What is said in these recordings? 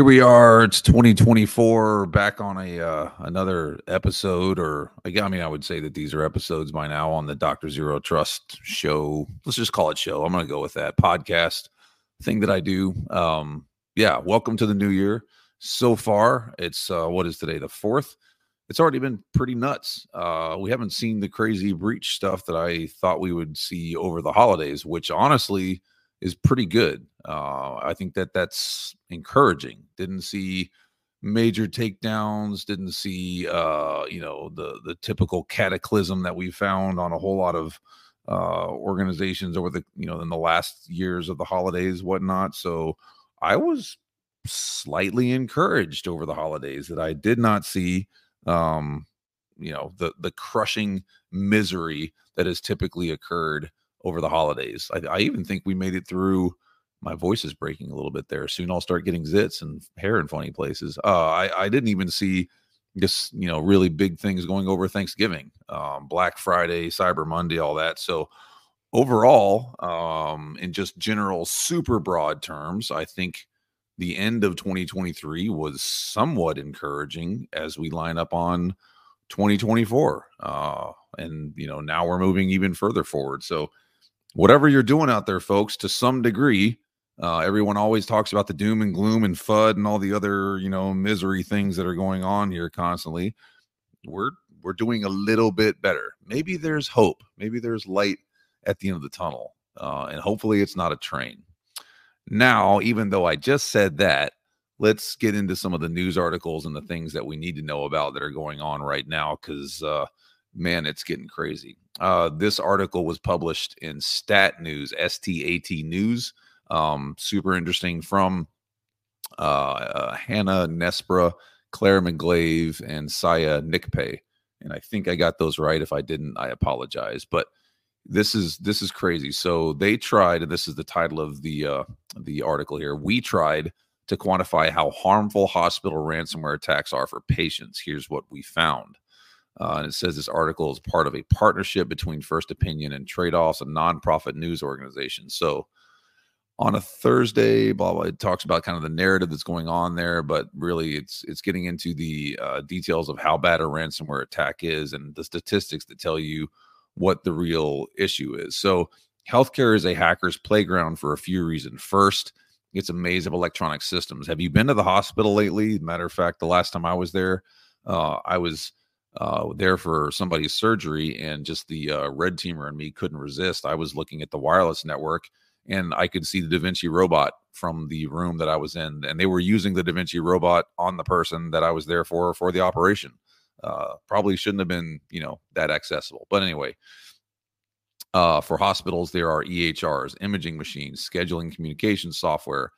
Here we are. It's 2024. Back on a uh, another episode, or I mean, I would say that these are episodes by now on the Doctor Zero Trust show. Let's just call it show. I'm going to go with that podcast thing that I do. Um, yeah, welcome to the new year. So far, it's uh, what is today, the fourth. It's already been pretty nuts. Uh, we haven't seen the crazy breach stuff that I thought we would see over the holidays, which honestly is pretty good. Uh, I think that that's encouraging. Didn't see major takedowns. Didn't see uh, you know the the typical cataclysm that we found on a whole lot of uh, organizations over the you know in the last years of the holidays, whatnot. So I was slightly encouraged over the holidays that I did not see um, you know the the crushing misery that has typically occurred over the holidays. I, I, even think we made it through. My voice is breaking a little bit there. Soon I'll start getting zits and hair in funny places. Uh, I, I didn't even see just you know really big things going over Thanksgiving, um, Black Friday, Cyber Monday, all that. So overall, um, in just general super broad terms, I think the end of 2023 was somewhat encouraging as we line up on 2024. Uh, and you know now we're moving even further forward. So whatever you're doing out there, folks, to some degree, uh, everyone always talks about the doom and gloom and FUD and all the other, you know, misery things that are going on here constantly. We're we're doing a little bit better. Maybe there's hope. Maybe there's light at the end of the tunnel, uh, and hopefully it's not a train. Now, even though I just said that, let's get into some of the news articles and the things that we need to know about that are going on right now, because uh, man, it's getting crazy. Uh, this article was published in Stat News, S T A T News. Um, super interesting from uh, uh, Hannah Nespra, Claire McGlave, and Saya Nikpay. And I think I got those right. If I didn't, I apologize. But this is this is crazy. So they tried, and this is the title of the uh, the article here. We tried to quantify how harmful hospital ransomware attacks are for patients. Here's what we found. Uh, and it says this article is part of a partnership between First Opinion and Trade Offs, a nonprofit news organization. So on a Thursday, blah blah, it talks about kind of the narrative that's going on there, but really it's it's getting into the uh, details of how bad a ransomware attack is and the statistics that tell you what the real issue is. So healthcare is a hacker's playground for a few reasons. First, it's a maze of electronic systems. Have you been to the hospital lately? Matter of fact, the last time I was there, uh, I was uh, there for somebody's surgery, and just the uh, red teamer and me couldn't resist. I was looking at the wireless network, and I could see the Da Vinci robot from the room that I was in, and they were using the Da Vinci robot on the person that I was there for for the operation. Uh, probably shouldn't have been, you know, that accessible, but anyway. Uh, for hospitals, there are EHRs, imaging machines, scheduling communication software,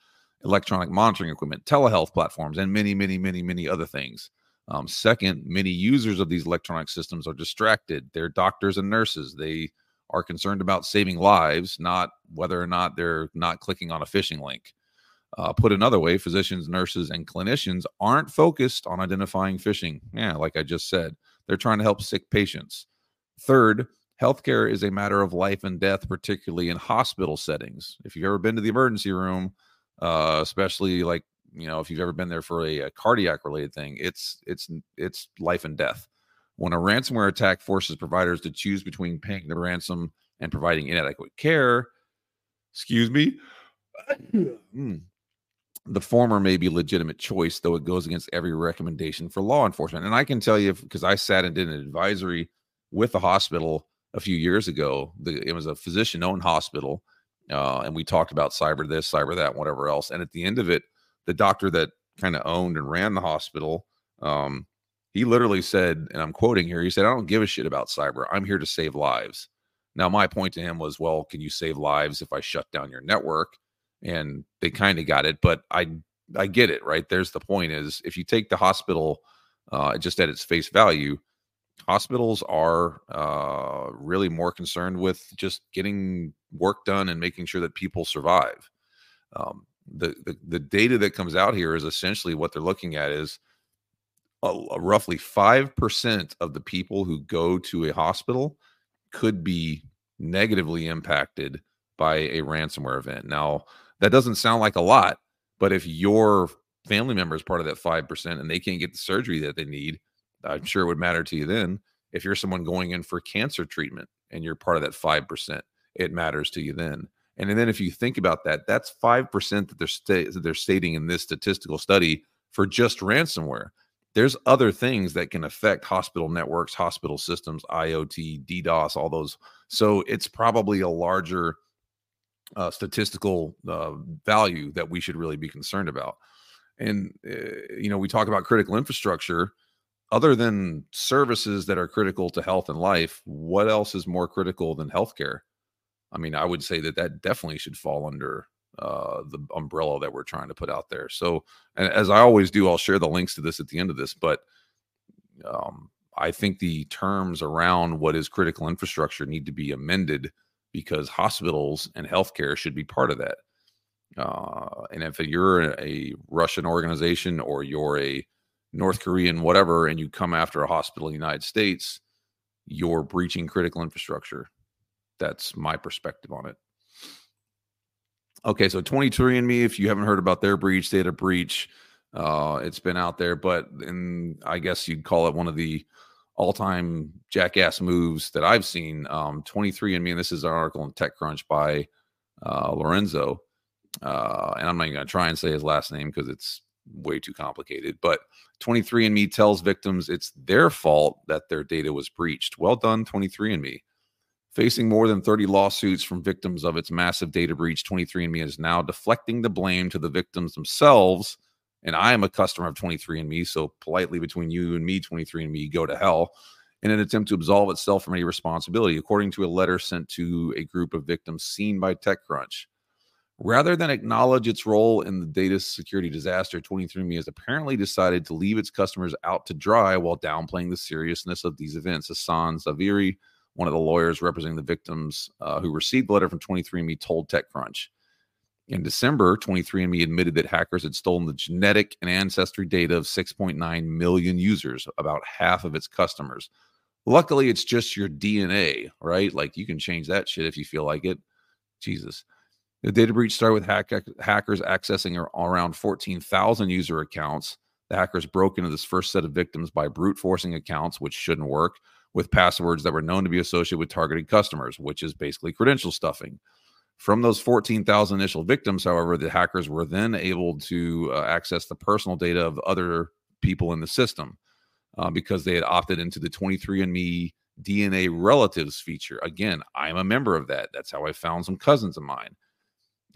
electronic monitoring equipment, telehealth platforms, and many, many, many, many other things. Um, second, many users of these electronic systems are distracted. They're doctors and nurses. They are concerned about saving lives, not whether or not they're not clicking on a phishing link. Uh, put another way, physicians, nurses, and clinicians aren't focused on identifying phishing. Yeah, like I just said, they're trying to help sick patients. Third, healthcare is a matter of life and death, particularly in hospital settings. If you've ever been to the emergency room, uh, especially like you know if you've ever been there for a, a cardiac related thing it's it's it's life and death. When a ransomware attack forces providers to choose between paying the ransom and providing inadequate care excuse me hmm, the former may be legitimate choice though it goes against every recommendation for law enforcement. And i can tell you because i sat and did an advisory with the hospital a few years ago the, it was a physician owned hospital uh, and we talked about cyber this cyber that whatever else. And at the end of it the doctor that kind of owned and ran the hospital, um, he literally said, and I'm quoting here, he said, I don't give a shit about cyber. I'm here to save lives. Now, my point to him was, well, can you save lives if I shut down your network? And they kind of got it, but I I get it, right? There's the point is if you take the hospital uh, just at its face value, hospitals are uh, really more concerned with just getting work done and making sure that people survive. Um, the, the, the data that comes out here is essentially what they're looking at is a, a roughly 5% of the people who go to a hospital could be negatively impacted by a ransomware event. Now, that doesn't sound like a lot, but if your family member is part of that 5% and they can't get the surgery that they need, I'm sure it would matter to you then. If you're someone going in for cancer treatment and you're part of that 5%, it matters to you then. And, and then if you think about that, that's 5% that they're, sta- that they're stating in this statistical study for just ransomware. There's other things that can affect hospital networks, hospital systems, IoT, DDoS, all those. So it's probably a larger uh, statistical uh, value that we should really be concerned about. And, uh, you know, we talk about critical infrastructure. Other than services that are critical to health and life, what else is more critical than healthcare? I mean, I would say that that definitely should fall under uh, the umbrella that we're trying to put out there. So, and as I always do, I'll share the links to this at the end of this. But um, I think the terms around what is critical infrastructure need to be amended because hospitals and healthcare should be part of that. Uh, and if you're a Russian organization or you're a North Korean, whatever, and you come after a hospital in the United States, you're breaching critical infrastructure. That's my perspective on it. Okay, so 23andMe, if you haven't heard about their breach, they had a breach. Uh, it's been out there, but in I guess you'd call it one of the all-time jackass moves that I've seen. Um, 23andMe, and this is an article in TechCrunch by uh, Lorenzo uh, and I'm not even going to try and say his last name because it's way too complicated. But 23andMe tells victims it's their fault that their data was breached. Well done, 23andMe. Facing more than 30 lawsuits from victims of its massive data breach, 23andMe is now deflecting the blame to the victims themselves. And I am a customer of 23andMe, so politely between you and me, 23andMe, go to hell in an attempt to absolve itself from any responsibility, according to a letter sent to a group of victims seen by TechCrunch. Rather than acknowledge its role in the data security disaster, 23andMe has apparently decided to leave its customers out to dry while downplaying the seriousness of these events. Hassan Zavareei, one of the lawyers representing the victims uh, who received the letter from 23andMe, told TechCrunch. In December, 23andMe admitted that hackers had stolen the genetic and ancestry data of 6.9 million users, about half of its customers. Luckily, it's just your DNA, right? Like you can change that shit if you feel like it. Jesus. The data breach started with hack- hackers accessing around 14,000 user accounts. The hackers broke into this first set of victims by brute forcing accounts, which shouldn't work, with passwords that were known to be associated with targeted customers, which is basically credential stuffing. From those 14,000 initial victims, however, the hackers were then able to uh, access the personal data of other people in the system uh, because they had opted into the 23andMe DNA relatives feature. Again, I'm a member of that. That's how I found some cousins of mine.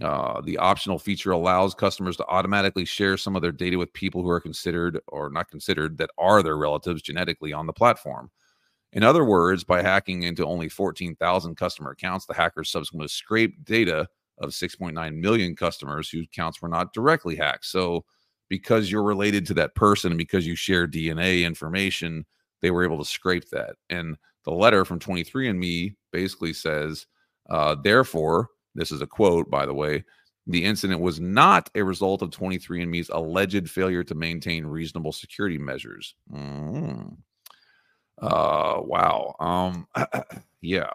Uh, the optional feature allows customers to automatically share some of their data with people who are considered or not considered that are their relatives genetically on the platform. In other words, by hacking into only 14,000 customer accounts, the hackers subsequently scraped data of 6.9 million customers whose accounts were not directly hacked. So, because you're related to that person and because you share DNA information, they were able to scrape that. And the letter from 23andMe basically says, uh, therefore, this is a quote, by the way. The incident was not a result of 23andMe's alleged failure to maintain reasonable security measures. Mm. Uh, wow. Um, yeah.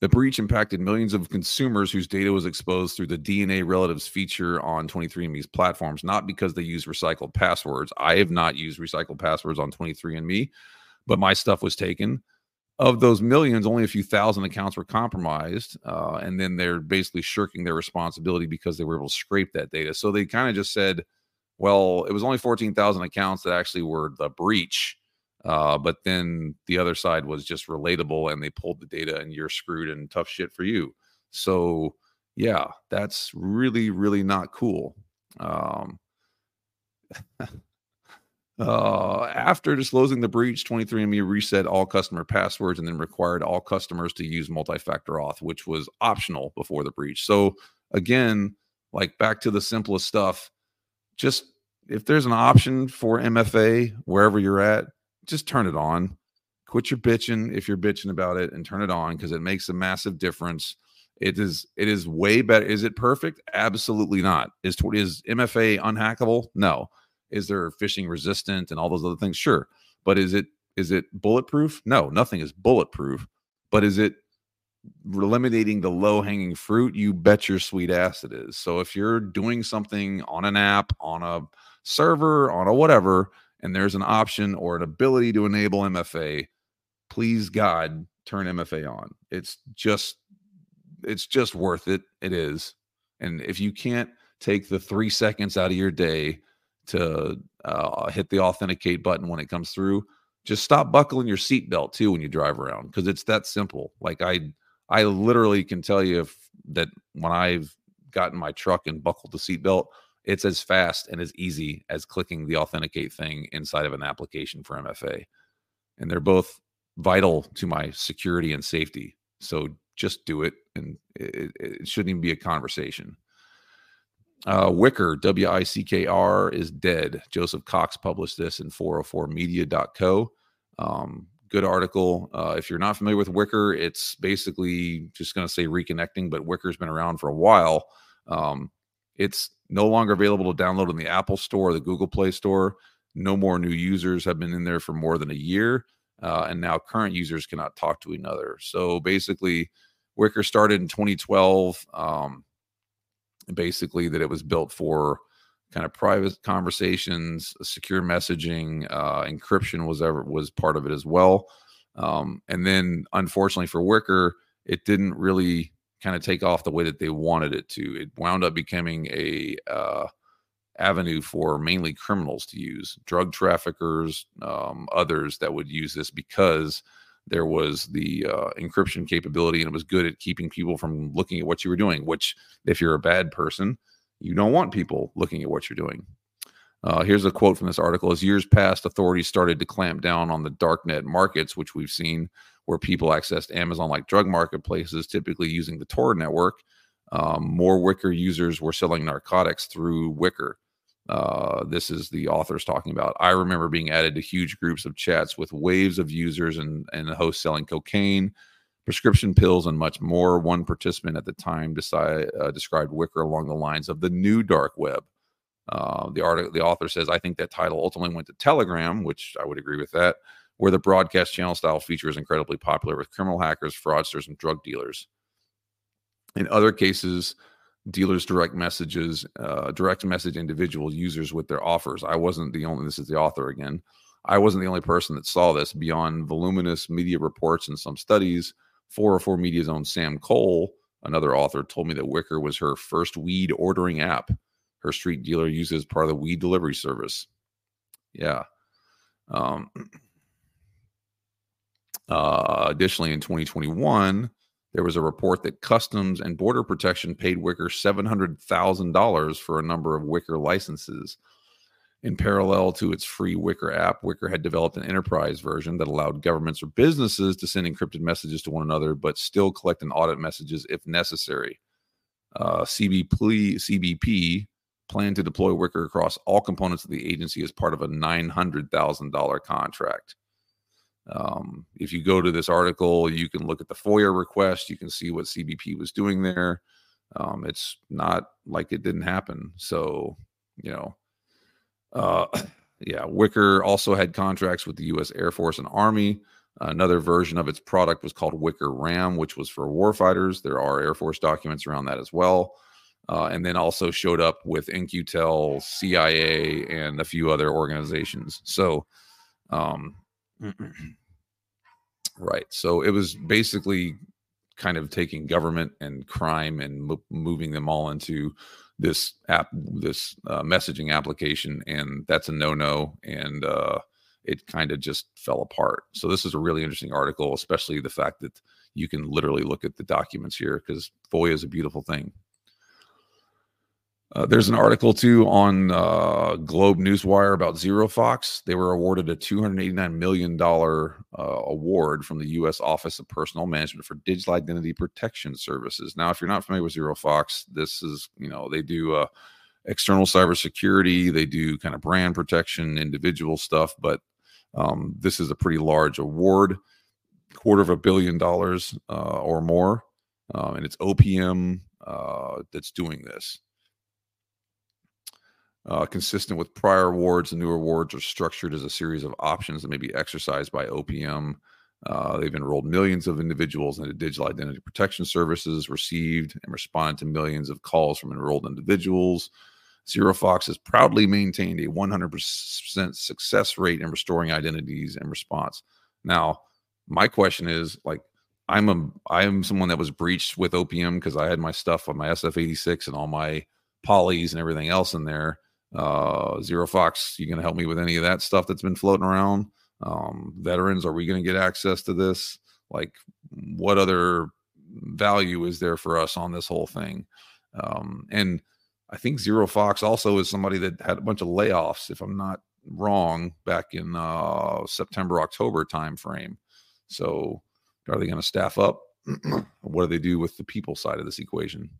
The breach impacted millions of consumers whose data was exposed through the DNA relatives feature on 23andMe's platforms, not because they use recycled passwords. I have not used recycled passwords on 23andMe, but my stuff was taken of those millions, only a few thousand accounts were compromised. Uh, and then they're basically shirking their responsibility because they were able to scrape that data. So they kind of just said, well, it was only 14,000 accounts that actually were the breach. Uh, but then the other side was just relatable and they pulled the data and you're screwed and tough shit for you. So, yeah, that's really, really not cool. Um, Uh, after disclosing the breach, 23andMe reset all customer passwords and then required all customers to use multi-factor auth, which was optional before the breach. So again, like back to the simplest stuff, just if there's an option for MFA wherever you're at, just turn it on. Quit your bitching if you're bitching about it and turn it on because it makes a massive difference. It is it is way better. Is it perfect? Absolutely not. Is is MFA unhackable? No is there phishing resistant and all those other things? Sure. But is it is it bulletproof? No, nothing is bulletproof. But is it eliminating the low hanging fruit, you bet your sweet ass it is. So if you're doing something on an app, on a server, on a whatever, and there's an option or an ability to enable MFA, please God turn MFA on. It's just it's just worth it. It is. And if you can't take the three seconds out of your day to uh, hit the authenticate button when it comes through, just stop buckling your seatbelt too when you drive around because it's that simple. Like I, I literally can tell you if, that when I've gotten my truck and buckled the seatbelt, it's as fast and as easy as clicking the authenticate thing inside of an application for MFA. And they're both vital to my security and safety. So just do it, and it, it shouldn't even be a conversation. Uh, Wickr, W I C K R, is dead. Joseph Cox published this in 404media.co. Um, good article. Uh, if you're not familiar with Wickr, it's basically just going to say reconnecting, but Wickr's been around for a while. Um, it's no longer available to download in the Apple Store or the Google Play Store. No more new users have been in there for more than a year. Uh, and now current users cannot talk to another. So basically, Wickr started in 2012. Um, basically, that it was built for kind of private conversations, secure messaging, uh, encryption was ever was part of it as well. Um, and then, unfortunately for Wickr, it didn't really kind of take off the way that they wanted it to. It wound up becoming a uh, avenue for mainly criminals to use, drug traffickers, um, others that would use this because there was the uh, encryption capability and it was good at keeping people from looking at what you were doing. Which, if you're a bad person, you don't want people looking at what you're doing. Uh, here's a quote from this article: As years passed, authorities started to clamp down on the darknet markets, which we've seen where people accessed Amazon-like drug marketplaces, typically using the Tor network. Um, more Wickr users were selling narcotics through Wickr. Uh, this is the authors talking about. I remember being added to huge groups of chats with waves of users and, and the host selling cocaine, prescription pills, and much more. One participant at the time decide, uh, described Wickr along the lines of the new dark web. Uh, the article, the author says, I think that title ultimately went to Telegram, which I would agree with that, where the broadcast channel style feature is incredibly popular with criminal hackers, fraudsters, and drug dealers. In other cases, dealers direct messages, uh, direct message individual users with their offers. I wasn't the only, this is the author again. I wasn't the only person that saw this beyond voluminous media reports and some studies. 404 Media's own Sam Cole, another author, told me that Wickr was her first weed ordering app. Her street dealer uses part of the weed delivery service. Yeah. Um, uh, additionally, in 2021, there was a report that Customs and Border Protection paid Wickr $700,000 for a number of Wickr licenses. In parallel to its free Wickr app, Wickr had developed an enterprise version that allowed governments or businesses to send encrypted messages to one another, but still collect and audit messages if necessary. Uh, CBP, CBP planned to deploy Wickr across all components of the agency as part of a $900,000 contract. Um, if you go to this article, you can look at the FOIA request. You can see what CBP was doing there. Um, it's not like it didn't happen. So, you know, uh, yeah, Wickr also had contracts with the U.S. Air Force and Army. Another version of its product was called Wickr RAM, which was for warfighters. There are Air Force documents around that as well. Uh, and then also showed up with In-Q-Tel, CIA, and a few other organizations. So, um, right. So it was basically kind of taking government and crime and mo- moving them all into this app, this uh, messaging application, and that's a no-no. And uh, it kind of just fell apart. So this is a really interesting article, especially the fact that you can literally look at the documents here because FOIA is a beautiful thing. Uh, there's an article too on uh, Globe Newswire about ZeroFox. They were awarded a $289 million uh, award from the U.S. Office of Personnel Management for Digital Identity Protection Services. Now, if you're not familiar with ZeroFox, this is, you know, they do uh, external cybersecurity, they do kind of brand protection, individual stuff, but um, this is a pretty large award, quarter of a billion dollars uh, or more. Um, and it's OPM uh, that's doing this. Uh, consistent with prior awards, the new awards are structured as a series of options that may be exercised by OPM. Uh, they've enrolled millions of individuals into digital identity protection services, received and responded to millions of calls from enrolled individuals. ZeroFox has proudly maintained a 100% success rate in restoring identities and response. Now, my question is like, I'm a I am someone that was breached with OPM because I had my stuff on my SF86 and all my polys and everything else in there. Uh, ZeroFox, you gonna help me with any of that stuff that's been floating around? Um, veterans, are we gonna get access to this? Like, what other value is there for us on this whole thing? Um, and I think ZeroFox also is somebody that had a bunch of layoffs, if I'm not wrong, back in uh, September October timeframe. So, are they going to staff up? what do they do with the people side of this equation?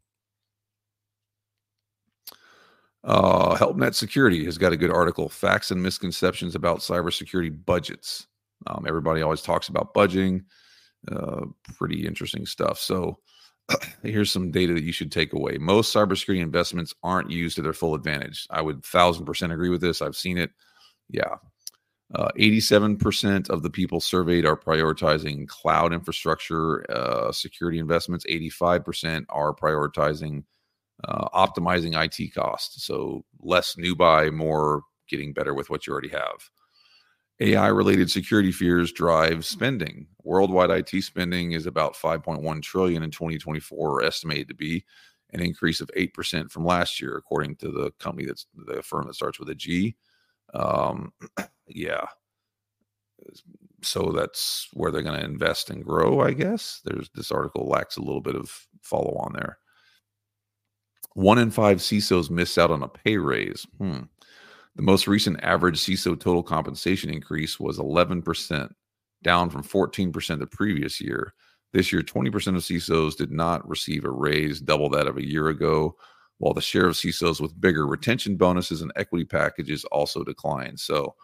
Uh, HelpNet Security has got a good article Facts and Misconceptions about Cybersecurity Budgets. Um, everybody always talks about budgeting. Uh, pretty interesting stuff. So, here's some data that you should take away. Most cybersecurity investments aren't used to their full advantage. I would thousand percent agree with this. I've seen it. Yeah. Uh, 87% of the people surveyed are prioritizing cloud infrastructure uh, security investments. 85% are prioritizing uh, optimizing IT costs. So less new buy, more getting better with what you already have. AI related security fears drive spending. Worldwide IT spending is about 5.1 trillion in 2024, estimated to be an increase of 8% from last year, according to the company that's the firm that starts with a G. Um, yeah. So that's where they're going to invest and grow, I guess. There's this article lacks a little bit of follow on there. One in five CISOs miss out on a pay raise. Hmm. The most recent average CISO total compensation increase was 11%, down from 14% the previous year. This year, 20% of CISOs did not receive a raise, double that of a year ago, while the share of CISOs with bigger retention bonuses and equity packages also declined. So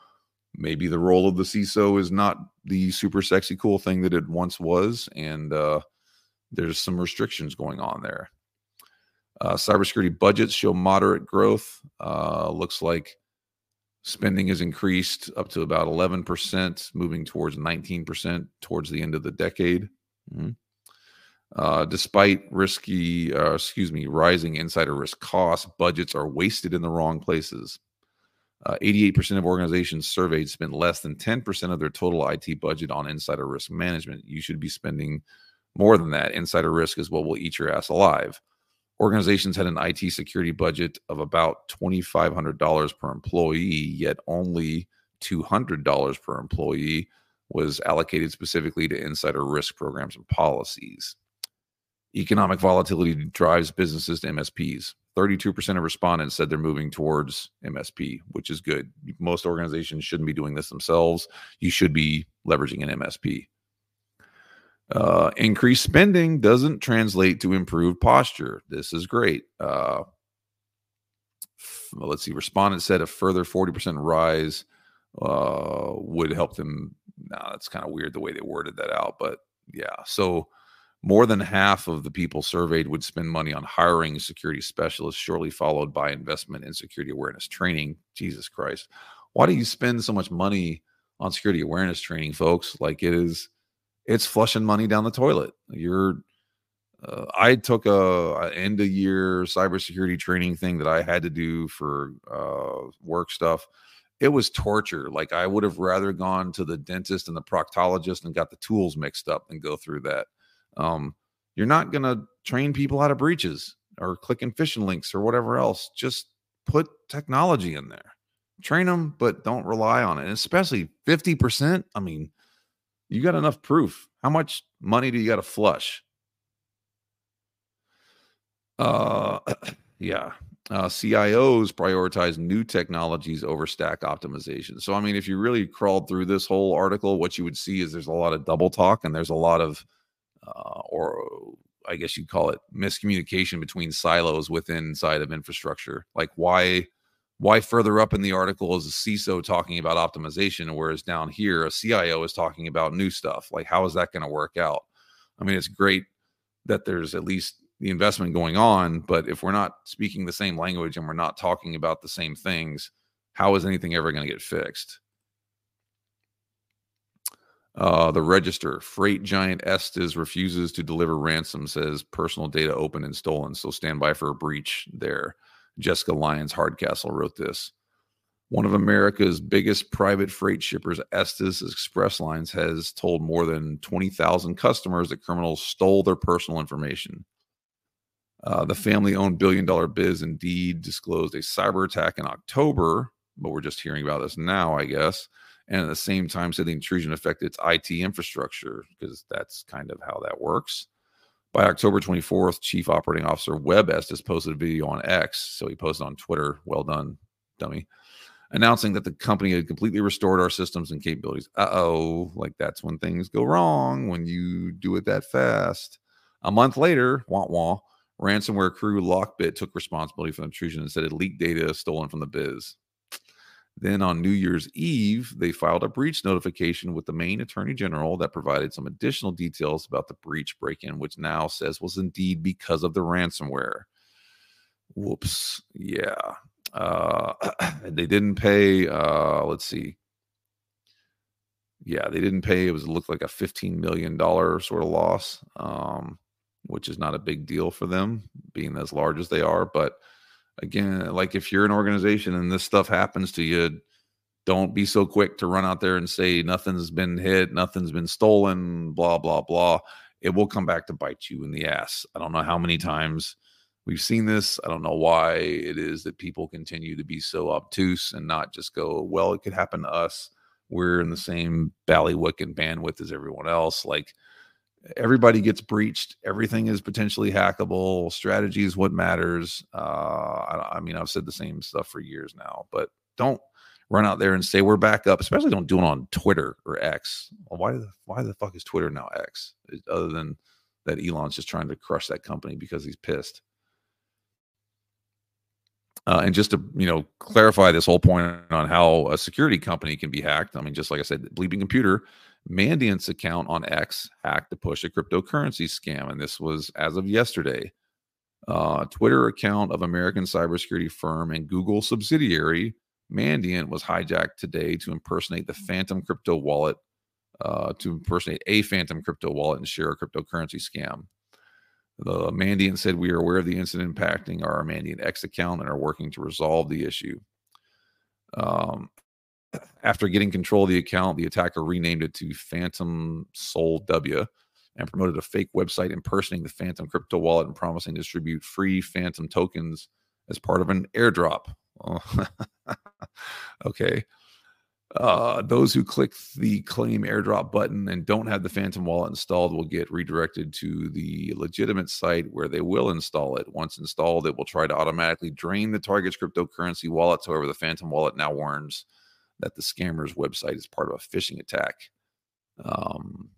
maybe the role of the CISO is not the super sexy cool thing that it once was, and uh, there's some restrictions going on there. Uh, cybersecurity budgets show moderate growth. Uh, looks like Spending has increased up to about 11%, moving towards 19% towards the end of the decade. Mm-hmm. Uh, despite risky, uh, excuse me, rising insider risk costs, budgets are wasted in the wrong places. Uh, 88% of organizations surveyed spend less than 10% of their total IT budget on insider risk management. You should be spending more than that. Insider risk is what will eat your ass alive organizations had an IT security budget of about $2,500 per employee, yet only $200 per employee was allocated specifically to insider risk programs and policies. Economic volatility drives businesses to MSPs. 32% of respondents said they're moving towards MSP, which is good. Most organizations shouldn't be doing this themselves. You should be leveraging an MSP. Uh, increased spending doesn't translate to improved posture. This is great. Uh, let's see. Respondents said a further 40% rise uh, would help them. Now, that's kind of weird the way they worded that out, but yeah. So, more than half of the people surveyed would spend money on hiring security specialists, shortly followed by investment in security awareness training. Jesus Christ. Why do you spend so much money on security awareness training, folks? Like it is it's flushing money down the toilet. You're uh, I took a, a, end of year cybersecurity training thing that I had to do for uh, work stuff. It was torture. Like I would have rather gone to the dentist and the proctologist and got the tools mixed up and go through that. Um, you're not gonna train people out of breaches or clicking phishing links or whatever else. Just put technology in there. Train them, but don't rely on it. And especially 50%. I mean, you got enough proof. How much money do you got to flush? Uh, yeah. Uh, CIOs prioritize new technologies over stack optimization. So, I mean, if you really crawled through this whole article, what you would see is there's a lot of double talk and there's a lot of, uh, or I guess you'd call it miscommunication between silos within inside of infrastructure. Like, why why further up in the article is a CISO talking about optimization, whereas down here a CIO is talking about new stuff? Like, how is that going to work out? I mean, it's great that there's at least the investment going on, but if we're not speaking the same language and we're not talking about the same things, how is anything ever going to get fixed? Uh, the register freight giant Estes refuses to deliver ransom, says personal data open and stolen. So stand by for a breach there. Jessica Lyons Hardcastle wrote this. One of America's biggest private freight shippers, Estes Express Lines, has told more than 20,000 customers that criminals stole their personal information. Uh, the family owned billion dollar biz indeed disclosed a cyber attack in October, but we're just hearing about this now, I guess. And at the same time, said the intrusion affected its IT infrastructure because that's kind of how that works. By October 24th, Chief Operating Officer Webb Estes posted a video on X. So he posted on Twitter. Well done, dummy announcing that the company had completely restored our systems and capabilities. Uh oh, like that's when things go wrong when you do it that fast. A month later, wah wah, ransomware crew Lockbit took responsibility for the intrusion and said it leaked data stolen from the biz. Then on New Year's Eve, they filed a breach notification with the Maine Attorney General that provided some additional details about the breach break in, which now says was indeed because of the ransomware. Whoops. Yeah. Uh, they didn't pay. Uh, let's see. Yeah, they didn't pay. It was looked like a fifteen million dollar sort of loss, um, which is not a big deal for them, being as large as they are. But again, like if you're an organization and this stuff happens to you, don't be so quick to run out there and say nothing's been hit, nothing's been stolen, blah blah blah. It will come back to bite you in the ass. I don't know how many times We've seen this. I don't know why it is that people continue to be so obtuse and not just go, well, it could happen to us. We're in the same ballywick and bandwidth as everyone else. Like everybody gets breached. Everything is potentially hackable. Strategy is what matters. Uh, I, I mean, I've said the same stuff for years now, but don't run out there and say we're back up. Especially don't do it on Twitter or X. Why the why the fuck is Twitter now X? Other than that Elon's just trying to crush that company because he's pissed. Uh, and just to you know clarify this whole point on how a security company can be hacked. I mean, just like I said, Bleeping Computer, Mandiant's account on X hacked to push a cryptocurrency scam, and this was as of yesterday. Uh, Twitter account of American cybersecurity firm and Google subsidiary Mandiant was hijacked today to impersonate the Phantom crypto wallet, uh, to impersonate a Phantom crypto wallet and share a cryptocurrency scam. The Mandiant said, We are aware of the incident impacting our Mandiant X account and are working to resolve the issue. Um, after getting control of the account, the attacker renamed it to Phantom Soul W and promoted a fake website impersonating the Phantom crypto wallet and promising to distribute free Phantom tokens as part of an airdrop. Okay. Uh, those who click the claim airdrop button and don't have the Phantom wallet installed will get redirected to the legitimate site where they will install it. Once installed, it will try to automatically drain the target's cryptocurrency wallets. However, the Phantom wallet now warns that the scammer's website is part of a phishing attack. Um,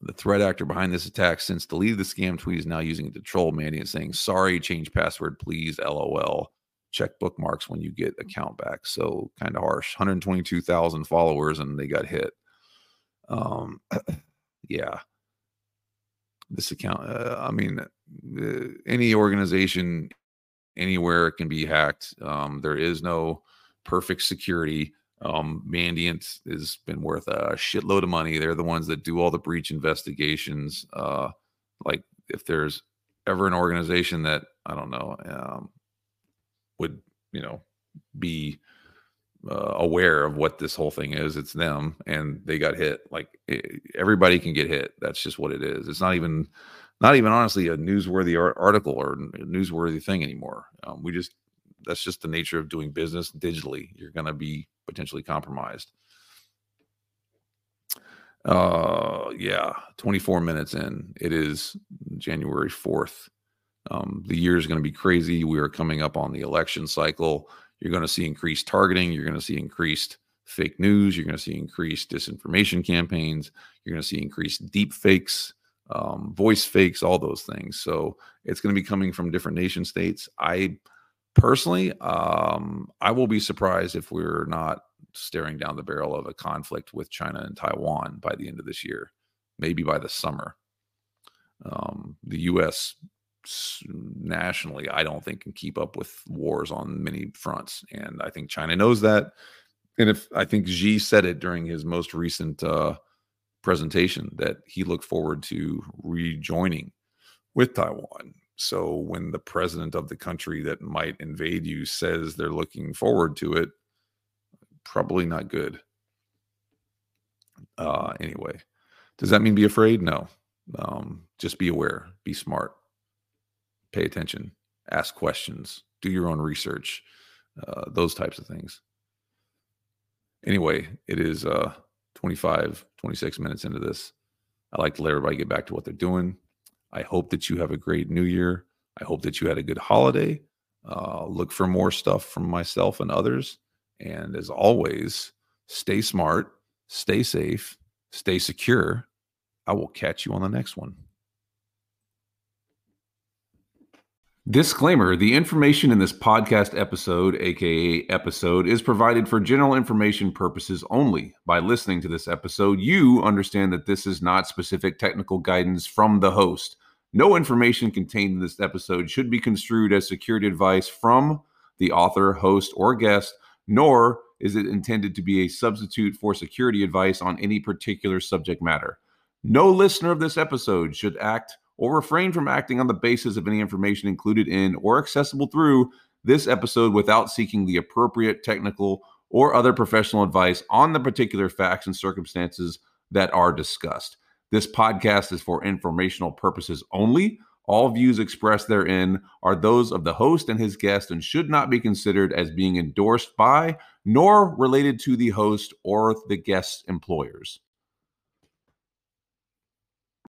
the threat actor behind this attack since deleted the scam tweet is now using it to troll Mandiant saying, Sorry, change password, please, lol check bookmarks when you get account back. So kind of harsh. 122,000 followers and they got hit. Um, yeah. This account, uh, I mean, uh, any organization anywhere can be hacked. Um, there is no perfect security. Um, Mandiant has been worth a shitload of money. They're the ones that do all the breach investigations. Uh, like if there's ever an organization that I don't know, um, would you know be uh, aware of what this whole thing is it's them and they got hit like it, everybody can get hit that's just what it is it's not even not even honestly a newsworthy article or a newsworthy thing anymore um, we just that's just the nature of doing business digitally you're going to be potentially compromised uh yeah 24 minutes in it is january 4th um, the year is going to be crazy. We are coming up on the election cycle. You're going to see increased targeting. You're going to see increased fake news. You're going to see increased disinformation campaigns. You're going to see increased deep fakes, um, voice fakes, all those things. So it's going to be coming from different nation states. I personally, um, I will be surprised if we're not staring down the barrel of a conflict with China and Taiwan by the end of this year, maybe by the summer. Um, the U.S nationally, I don't think can keep up with wars on many fronts, and I think China knows that. And if I think Xi said it during his most recent uh, presentation that he looked forward to rejoining with Taiwan. So when the president of the country that might invade you says they're looking forward to it, probably not good. Uh, anyway, does that mean be afraid? No. Um, just be aware, be smart, pay attention, ask questions, do your own research, uh, those types of things. Anyway, it is uh, 25, 26 minutes into this. I like to let everybody get back to what they're doing. I hope that you have a great new year. I hope that you had a good holiday. Uh, look for more stuff from myself and others. And as always, stay smart, stay safe, stay secure. I will catch you on the next one. Disclaimer The information in this podcast episode, aka episode, is provided for general information purposes only. By listening to this episode, you understand that this is not specific technical guidance from the host. No information contained in this episode should be construed as security advice from the author, host, or guest, nor is it intended to be a substitute for security advice on any particular subject matter. No listener of this episode should act or refrain from acting on the basis of any information included in or accessible through this episode without seeking the appropriate technical or other professional advice on the particular facts and circumstances that are discussed. This podcast is for informational purposes only. All views expressed therein are those of the host and his guest and should not be considered as being endorsed by nor related to the host or the guest's employers.